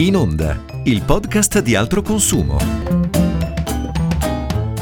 In Onda, il podcast di altro consumo.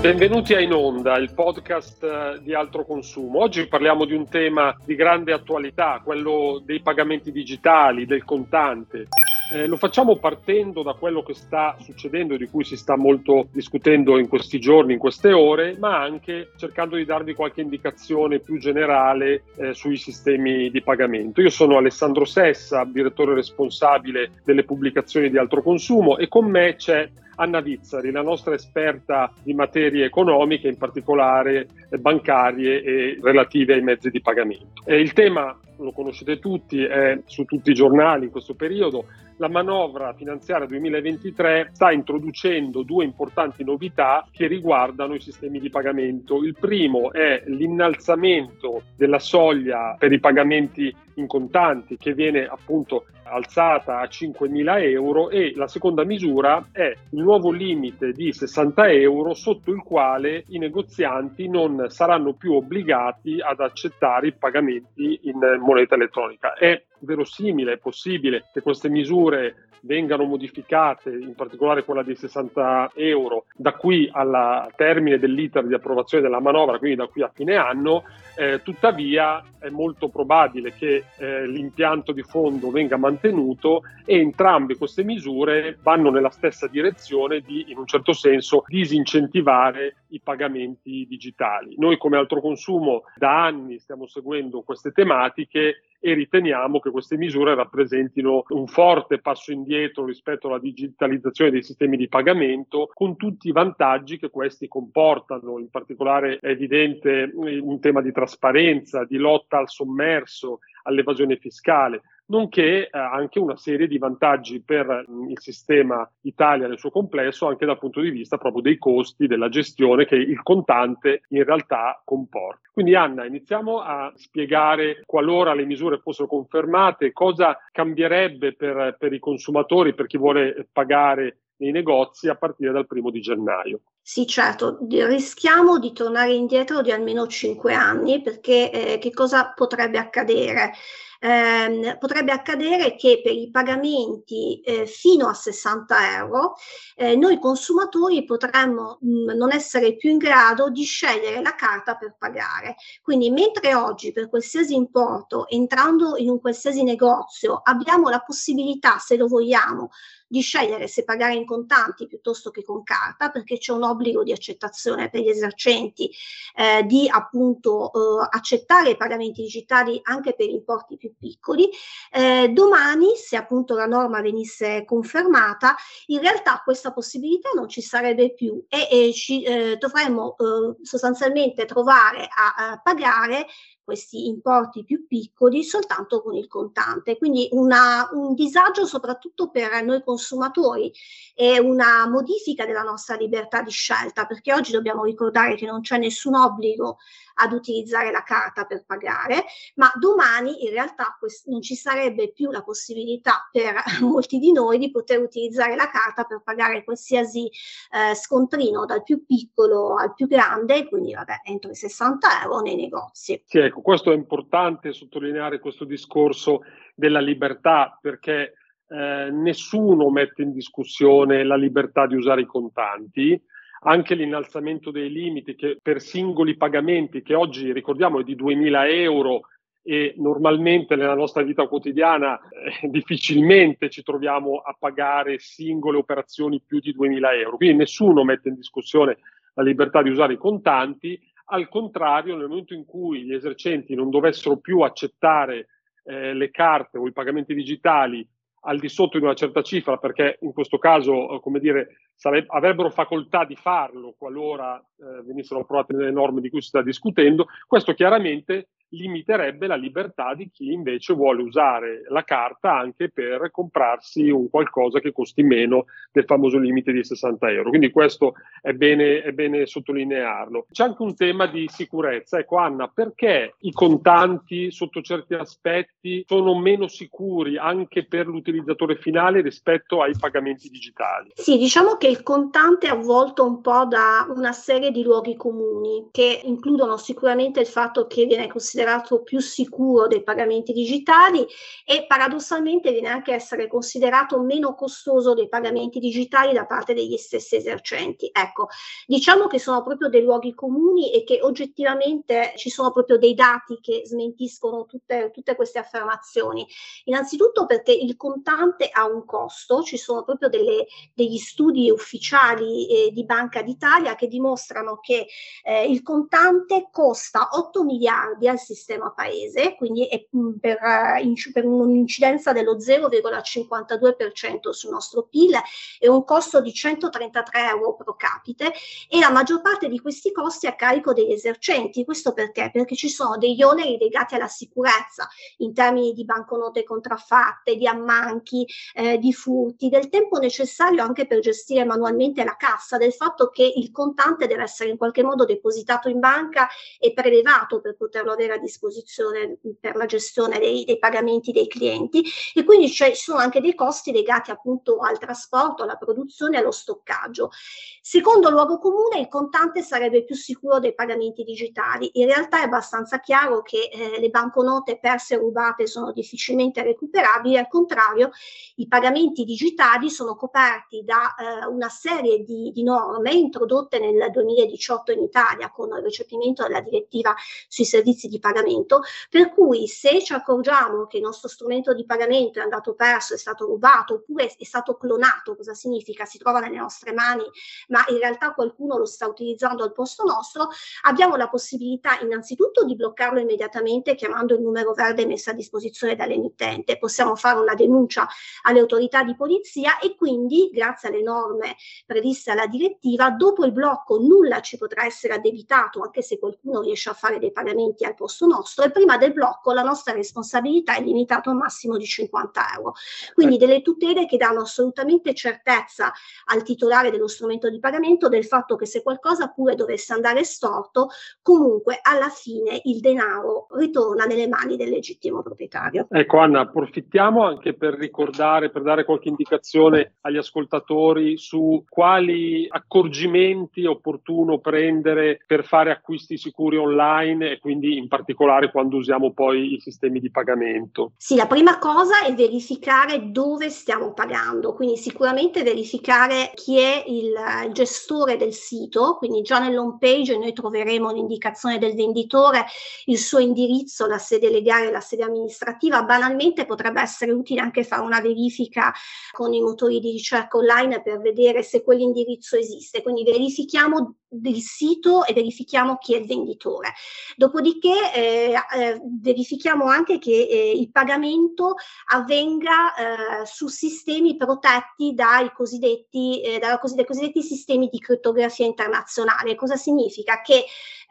Benvenuti a In Onda, il podcast eh, di altro consumo. Oggi parliamo di un tema di grande attualità, quello dei pagamenti digitali, del contante. Eh, lo facciamo partendo da quello che sta succedendo, di cui si sta molto discutendo in questi giorni, in queste ore, ma anche cercando di darvi qualche indicazione più generale eh, sui sistemi di pagamento. Io sono Alessandro Sessa, direttore responsabile delle pubblicazioni di altro consumo e con me c'è Anna Vizzari, la nostra esperta di materie economiche, in particolare bancarie e relative ai mezzi di pagamento. Eh, il tema lo conoscete tutti, è su tutti i giornali in questo periodo, la manovra finanziaria 2023 sta introducendo due importanti novità che riguardano i sistemi di pagamento. Il primo è l'innalzamento della soglia per i pagamenti in contanti che viene appunto alzata a 5.000 euro e la seconda misura è il nuovo limite di 60 euro sotto il quale i negozianti non saranno più obbligati ad accettare i pagamenti in moneta elettronica. È verosimile, è possibile che queste misure vengano modificate, in particolare quella dei 60 euro, da qui al termine dell'iter di approvazione della manovra, quindi da qui a fine anno, eh, tuttavia è molto probabile che eh, l'impianto di fondo venga mantenuto e entrambe queste misure vanno nella stessa direzione di, in un certo senso, disincentivare i pagamenti digitali. Noi come altro consumo da anni stiamo seguendo queste tematiche e riteniamo che queste misure rappresentino un forte passo indietro rispetto alla digitalizzazione dei sistemi di pagamento, con tutti i vantaggi che questi comportano. In particolare è evidente un tema di trasparenza, di lotta al sommerso, all'evasione fiscale nonché eh, anche una serie di vantaggi per mm, il sistema Italia nel suo complesso, anche dal punto di vista proprio dei costi della gestione che il contante in realtà comporta. Quindi Anna, iniziamo a spiegare qualora le misure fossero confermate, cosa cambierebbe per, per i consumatori, per chi vuole pagare nei negozi a partire dal primo di gennaio. Sì, certo, rischiamo di tornare indietro di almeno 5 anni perché eh, che cosa potrebbe accadere? Eh, potrebbe accadere che per i pagamenti eh, fino a 60 euro eh, noi consumatori potremmo mh, non essere più in grado di scegliere la carta per pagare. Quindi mentre oggi per qualsiasi importo, entrando in un qualsiasi negozio, abbiamo la possibilità, se lo vogliamo, di scegliere se pagare in contanti piuttosto che con carta, perché c'è un obbligo di accettazione per gli esercenti eh, di appunto eh, accettare i pagamenti digitali anche per importi più piccoli. Eh, domani, se appunto la norma venisse confermata, in realtà questa possibilità non ci sarebbe più e, e ci eh, dovremmo eh, sostanzialmente trovare a, a pagare questi importi più piccoli soltanto con il contante. Quindi una, un disagio soprattutto per noi consumatori e una modifica della nostra libertà di scelta, perché oggi dobbiamo ricordare che non c'è nessun obbligo ad utilizzare la carta per pagare, ma domani in realtà quest- non ci sarebbe più la possibilità per molti di noi di poter utilizzare la carta per pagare qualsiasi eh, scontrino dal più piccolo al più grande, quindi vabbè, entro i 60 euro nei negozi. Sì, ecco, questo è importante sottolineare questo discorso della libertà perché eh, nessuno mette in discussione la libertà di usare i contanti, anche l'innalzamento dei limiti che per singoli pagamenti che oggi ricordiamo è di 2.000 euro e normalmente nella nostra vita quotidiana eh, difficilmente ci troviamo a pagare singole operazioni più di 2.000 euro. Quindi nessuno mette in discussione la libertà di usare i contanti, al contrario nel momento in cui gli esercenti non dovessero più accettare eh, le carte o i pagamenti digitali al di sotto di una certa cifra, perché in questo caso, eh, come dire, sareb- avrebbero facoltà di farlo qualora eh, venissero approvate le norme di cui si sta discutendo, questo chiaramente limiterebbe la libertà di chi invece vuole usare la carta anche per comprarsi un qualcosa che costi meno del famoso limite di 60 euro. Quindi questo è bene, è bene sottolinearlo. C'è anche un tema di sicurezza. Ecco Anna, perché i contanti sotto certi aspetti sono meno sicuri anche per l'utilizzatore finale rispetto ai pagamenti digitali? Sì, diciamo che il contante è avvolto un po' da una serie di luoghi comuni che includono sicuramente il fatto che viene considerato considerato più sicuro dei pagamenti digitali e paradossalmente viene anche essere considerato meno costoso dei pagamenti digitali da parte degli stessi esercenti. Ecco, diciamo che sono proprio dei luoghi comuni e che oggettivamente ci sono proprio dei dati che smentiscono tutte, tutte queste affermazioni. Innanzitutto perché il contante ha un costo, ci sono proprio delle, degli studi ufficiali eh, di Banca d'Italia che dimostrano che eh, il contante costa 8 miliardi al sistema paese, quindi mm, per, uh, per un'incidenza dello 0,52% sul nostro PIL e un costo di 133 euro pro capite e la maggior parte di questi costi è a carico degli esercenti. Questo perché? Perché ci sono degli oneri legati alla sicurezza in termini di banconote contraffatte, di ammanchi, eh, di furti, del tempo necessario anche per gestire manualmente la cassa, del fatto che il contante deve essere in qualche modo depositato in banca e prelevato per poterlo avere a disposizione per la gestione dei, dei pagamenti dei clienti e quindi ci sono anche dei costi legati appunto al trasporto, alla produzione e allo stoccaggio. Secondo luogo comune il contante sarebbe più sicuro dei pagamenti digitali. In realtà è abbastanza chiaro che eh, le banconote perse e rubate sono difficilmente recuperabili, al contrario i pagamenti digitali sono coperti da eh, una serie di, di norme introdotte nel 2018 in Italia con il recepimento della direttiva sui servizi di pagamento, per cui se ci accorgiamo che il nostro strumento di pagamento è andato perso, è stato rubato oppure è stato clonato, cosa significa? Si trova nelle nostre mani, ma in realtà qualcuno lo sta utilizzando al posto nostro, abbiamo la possibilità innanzitutto di bloccarlo immediatamente chiamando il numero verde messo a disposizione dall'emittente. Possiamo fare una denuncia alle autorità di polizia e quindi, grazie alle norme previste alla direttiva, dopo il blocco nulla ci potrà essere addebitato, anche se qualcuno riesce a fare dei pagamenti al posto nostro, e prima del blocco la nostra responsabilità è limitata a un massimo di 50 euro. Quindi delle tutele che danno assolutamente certezza al titolare dello strumento di pagamento del fatto che se qualcosa pure dovesse andare storto, comunque alla fine il denaro ritorna nelle mani del legittimo proprietario. Ecco Anna, approfittiamo anche per ricordare, per dare qualche indicazione agli ascoltatori su quali accorgimenti è opportuno prendere per fare acquisti sicuri online e quindi in particolare quando usiamo poi i sistemi di pagamento. Sì, la prima cosa è verificare dove stiamo pagando, quindi sicuramente verificare chi è il gestore del sito, quindi già nell'home page noi troveremo l'indicazione del venditore, il suo indirizzo, la sede legale, la sede amministrativa. Banalmente potrebbe essere utile anche fare una verifica con i motori di ricerca online per vedere se quell'indirizzo esiste. Quindi verifichiamo il sito e verifichiamo chi è il venditore. Dopodiché eh, eh, verifichiamo anche che eh, il pagamento avvenga eh, su sistemi protetti dai cosiddetti, eh, dai cosiddetti sistemi di crittografia internazionale. Cosa significa? Che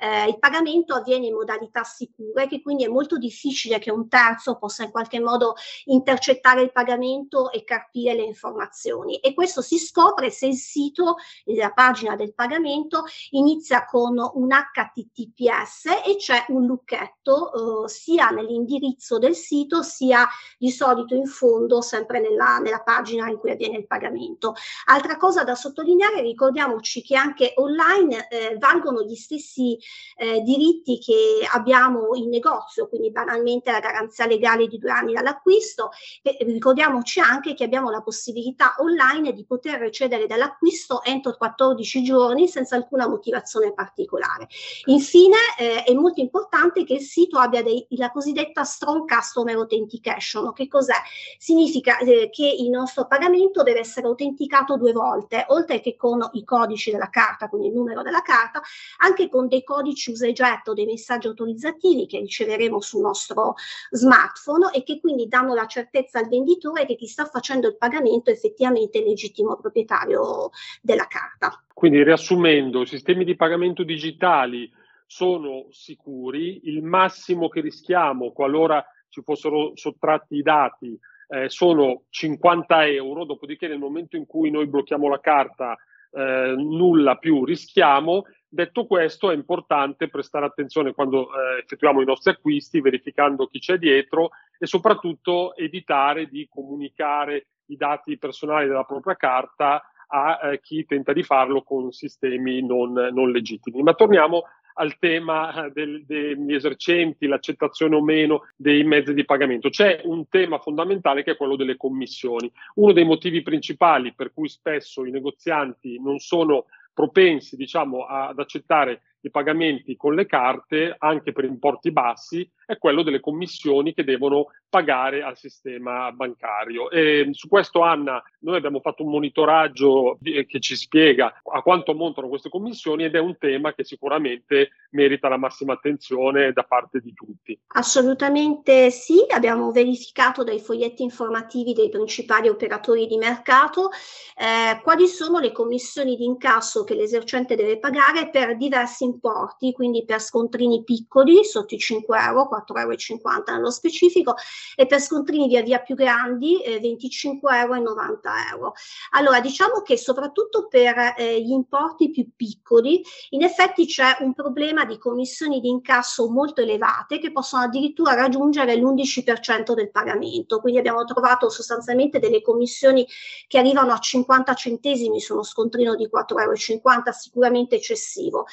eh, il pagamento avviene in modalità sicure, che quindi è molto difficile che un terzo possa in qualche modo intercettare il pagamento e carpire le informazioni. E questo si scopre se il sito, la pagina del pagamento, inizia con un HTTPS e c'è un lucchetto eh, sia nell'indirizzo del sito sia di solito in fondo sempre nella, nella pagina in cui avviene il pagamento. Altra cosa da sottolineare, ricordiamoci che anche online eh, valgono gli stessi eh, diritti che abbiamo in negozio, quindi banalmente la garanzia legale di due anni dall'acquisto. E ricordiamoci anche che abbiamo la possibilità online di poter recedere dall'acquisto entro 14 giorni senza alcuna motivazione particolare. Infine eh, è molto importante che il sito abbia dei, la cosiddetta strong customer authentication. Che cos'è? Significa eh, che il nostro pagamento deve essere autenticato due volte, oltre che con i codici della carta, quindi il numero della carta, anche con dei codici usa e getto, dei messaggi autorizzativi che riceveremo sul nostro smartphone e che quindi danno la certezza al venditore che chi sta facendo il pagamento è effettivamente il legittimo proprietario della carta. Quindi riassumendo, i sistemi di pagamento digitali sono sicuri, il massimo che rischiamo qualora ci fossero sottratti i dati eh, sono 50 euro, dopodiché nel momento in cui noi blocchiamo la carta eh, nulla più rischiamo. Detto questo, è importante prestare attenzione quando eh, effettuiamo i nostri acquisti, verificando chi c'è dietro e soprattutto evitare di comunicare i dati personali della propria carta a eh, chi tenta di farlo con sistemi non, non legittimi. Ma torniamo al tema del, degli esercenti, l'accettazione o meno dei mezzi di pagamento. C'è un tema fondamentale che è quello delle commissioni. Uno dei motivi principali per cui spesso i negozianti non sono propensi diciamo, ad accettare i pagamenti con le carte anche per importi bassi è quello delle commissioni che devono pagare al sistema bancario. E su questo, Anna, noi abbiamo fatto un monitoraggio che ci spiega a quanto ammontano queste commissioni ed è un tema che sicuramente merita la massima attenzione da parte di tutti. Assolutamente sì, abbiamo verificato dai foglietti informativi dei principali operatori di mercato eh, quali sono le commissioni di incasso che l'esercente deve pagare per diversi importi, quindi per scontrini piccoli sotto i 5 euro, 4,50 euro nello specifico, e per scontrini via via più grandi eh, 25 euro e 90 euro. Allora, diciamo che soprattutto per eh, gli importi più piccoli, in effetti c'è un problema di commissioni di incasso molto elevate che possono addirittura raggiungere l'11% del pagamento. Quindi abbiamo trovato sostanzialmente delle commissioni che arrivano a 50 centesimi su uno scontrino di 4,50 euro, sicuramente eccessivo.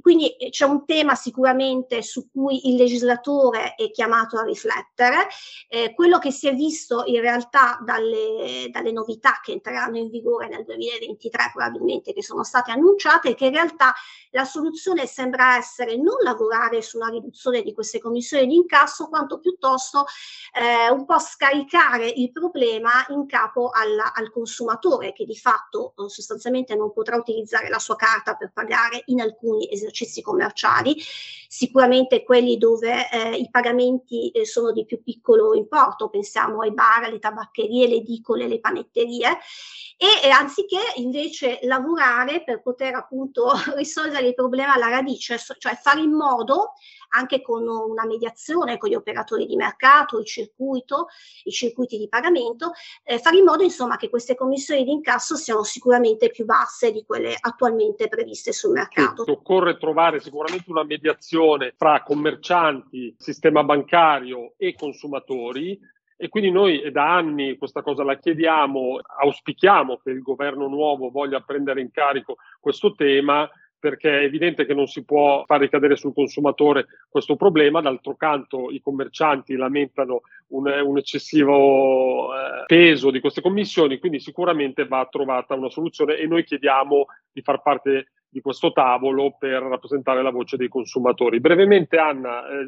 Quindi eh, c'è un tema sicuramente su cui il legislatore è chiamato a riflettere. Eh, quello che si è visto in realtà dalle, dalle, novità che entreranno in vigore nel 2023 probabilmente che sono state annunciate è che in realtà la soluzione sembra essere non lavorare su una riduzione di queste commissioni di incasso quanto piuttosto eh, un po' scaricare il problema in capo alla, al consumatore che di fatto eh, sostanzialmente non potrà utilizzare la sua carta per pagare in alcuni esercizi commerciali, sicuramente quelli dove eh, i pagamenti eh, sono di più piccolo importo, pensiamo ai bar, alle tabaccherie, le edicole, le panetterie, e anziché invece lavorare per poter appunto risolvere il problema alla radice, cioè fare in modo anche con una mediazione con gli operatori di mercato, il circuito, i circuiti di pagamento, eh, fare in modo insomma che queste commissioni di incasso siano sicuramente più basse di quelle attualmente previste sul mercato. Sì, occorre trovare sicuramente una mediazione fra commercianti, sistema bancario e consumatori. E quindi noi da anni questa cosa la chiediamo, auspichiamo che il governo nuovo voglia prendere in carico questo tema perché è evidente che non si può far ricadere sul consumatore questo problema, d'altro canto i commercianti lamentano un, un eccessivo eh, peso di queste commissioni, quindi sicuramente va trovata una soluzione e noi chiediamo di far parte di questo tavolo per rappresentare la voce dei consumatori. Brevemente Anna, eh,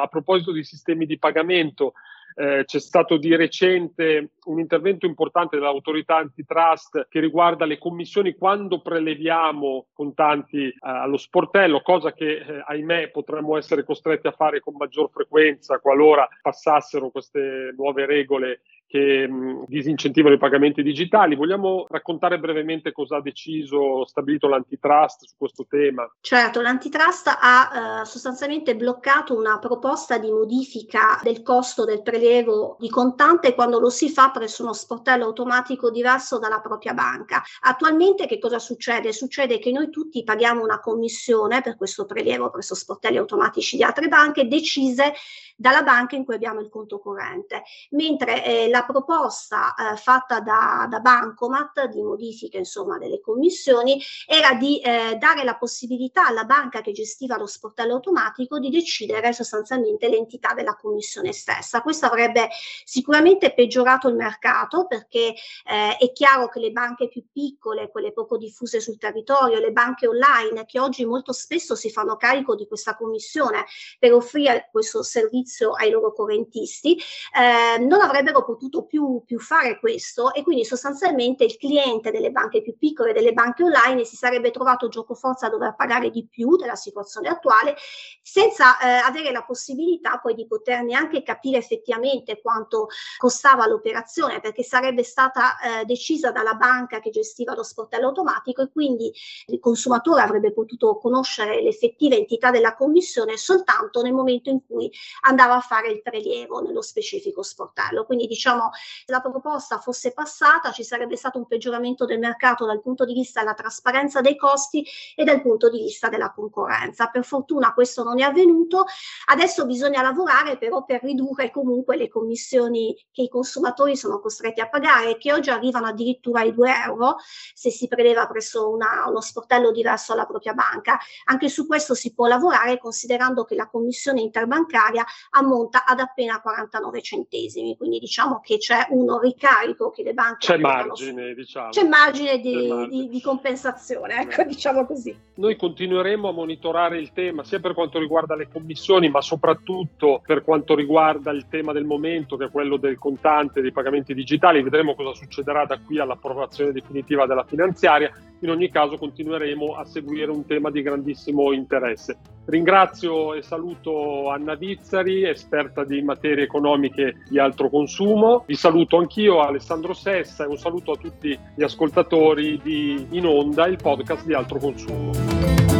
a proposito di sistemi di pagamento, eh, c'è stato di recente un intervento importante dell'autorità antitrust che riguarda le commissioni quando preleviamo contanti eh, allo sportello, cosa che eh, ahimè potremmo essere costretti a fare con maggior frequenza qualora passassero queste nuove regole che mh, disincentivano i pagamenti digitali. Vogliamo raccontare brevemente cosa ha deciso, stabilito l'antitrust su questo tema? Certo, l'antitrust ha eh, sostanzialmente bloccato una proposta di modifica del costo del prelievo di contante quando lo si fa presso uno sportello automatico diverso dalla propria banca. Attualmente che cosa succede? Succede che noi tutti paghiamo una commissione per questo prelievo presso sportelli automatici di altre banche decise dalla banca in cui abbiamo il conto corrente, mentre eh, la proposta eh, fatta da, da Bancomat di modifica insomma delle commissioni era di eh, dare la possibilità alla banca che gestiva lo sportello automatico di decidere sostanzialmente l'entità della commissione stessa. Questo avrebbe sicuramente peggiorato il mercato perché eh, è chiaro che le banche più piccole, quelle poco diffuse sul territorio, le banche online che oggi molto spesso si fanno carico di questa commissione per offrire questo servizio ai loro correntisti, eh, non avrebbero potuto più, più fare questo e quindi sostanzialmente il cliente delle banche più piccole, delle banche online, si sarebbe trovato gioco forza a dover pagare di più della situazione attuale senza eh, avere la possibilità poi di poter neanche capire effettivamente quanto costava l'operazione perché sarebbe stata eh, decisa dalla banca che gestiva lo sportello automatico e quindi il consumatore avrebbe potuto conoscere l'effettiva entità della commissione soltanto nel momento in cui andava a fare il prelievo nello specifico sportello. Quindi diciamo se la proposta fosse passata ci sarebbe stato un peggioramento del mercato dal punto di vista della trasparenza dei costi e dal punto di vista della concorrenza. Per fortuna questo non è avvenuto, adesso bisogna lavorare però per ridurre comunque quelle commissioni che i consumatori sono costretti a pagare, che oggi arrivano addirittura ai 2 euro se si preleva presso una, uno sportello diverso alla propria banca. Anche su questo si può lavorare considerando che la commissione interbancaria ammonta ad appena 49 centesimi, quindi diciamo che c'è uno ricarico che le banche c'è margine, su, diciamo. c'è margine di, c'è margine. Di, di, compensazione, ecco, diciamo così. Noi continueremo a monitorare il tema sia per quanto riguarda le commissioni, ma soprattutto per quanto riguarda il tema del momento, che è quello del contante, dei pagamenti digitali. Vedremo cosa succederà da qui all'approvazione definitiva della finanziaria. In ogni caso continueremo a seguire un tema di grandissimo interesse. Ringrazio e saluto Anna Vizzari, esperta di materie economiche di altro consumo. Vi saluto anch'io, Alessandro Sessa, e un saluto a tutti gli ascoltatori di In Onda, il podcast di altro consumo.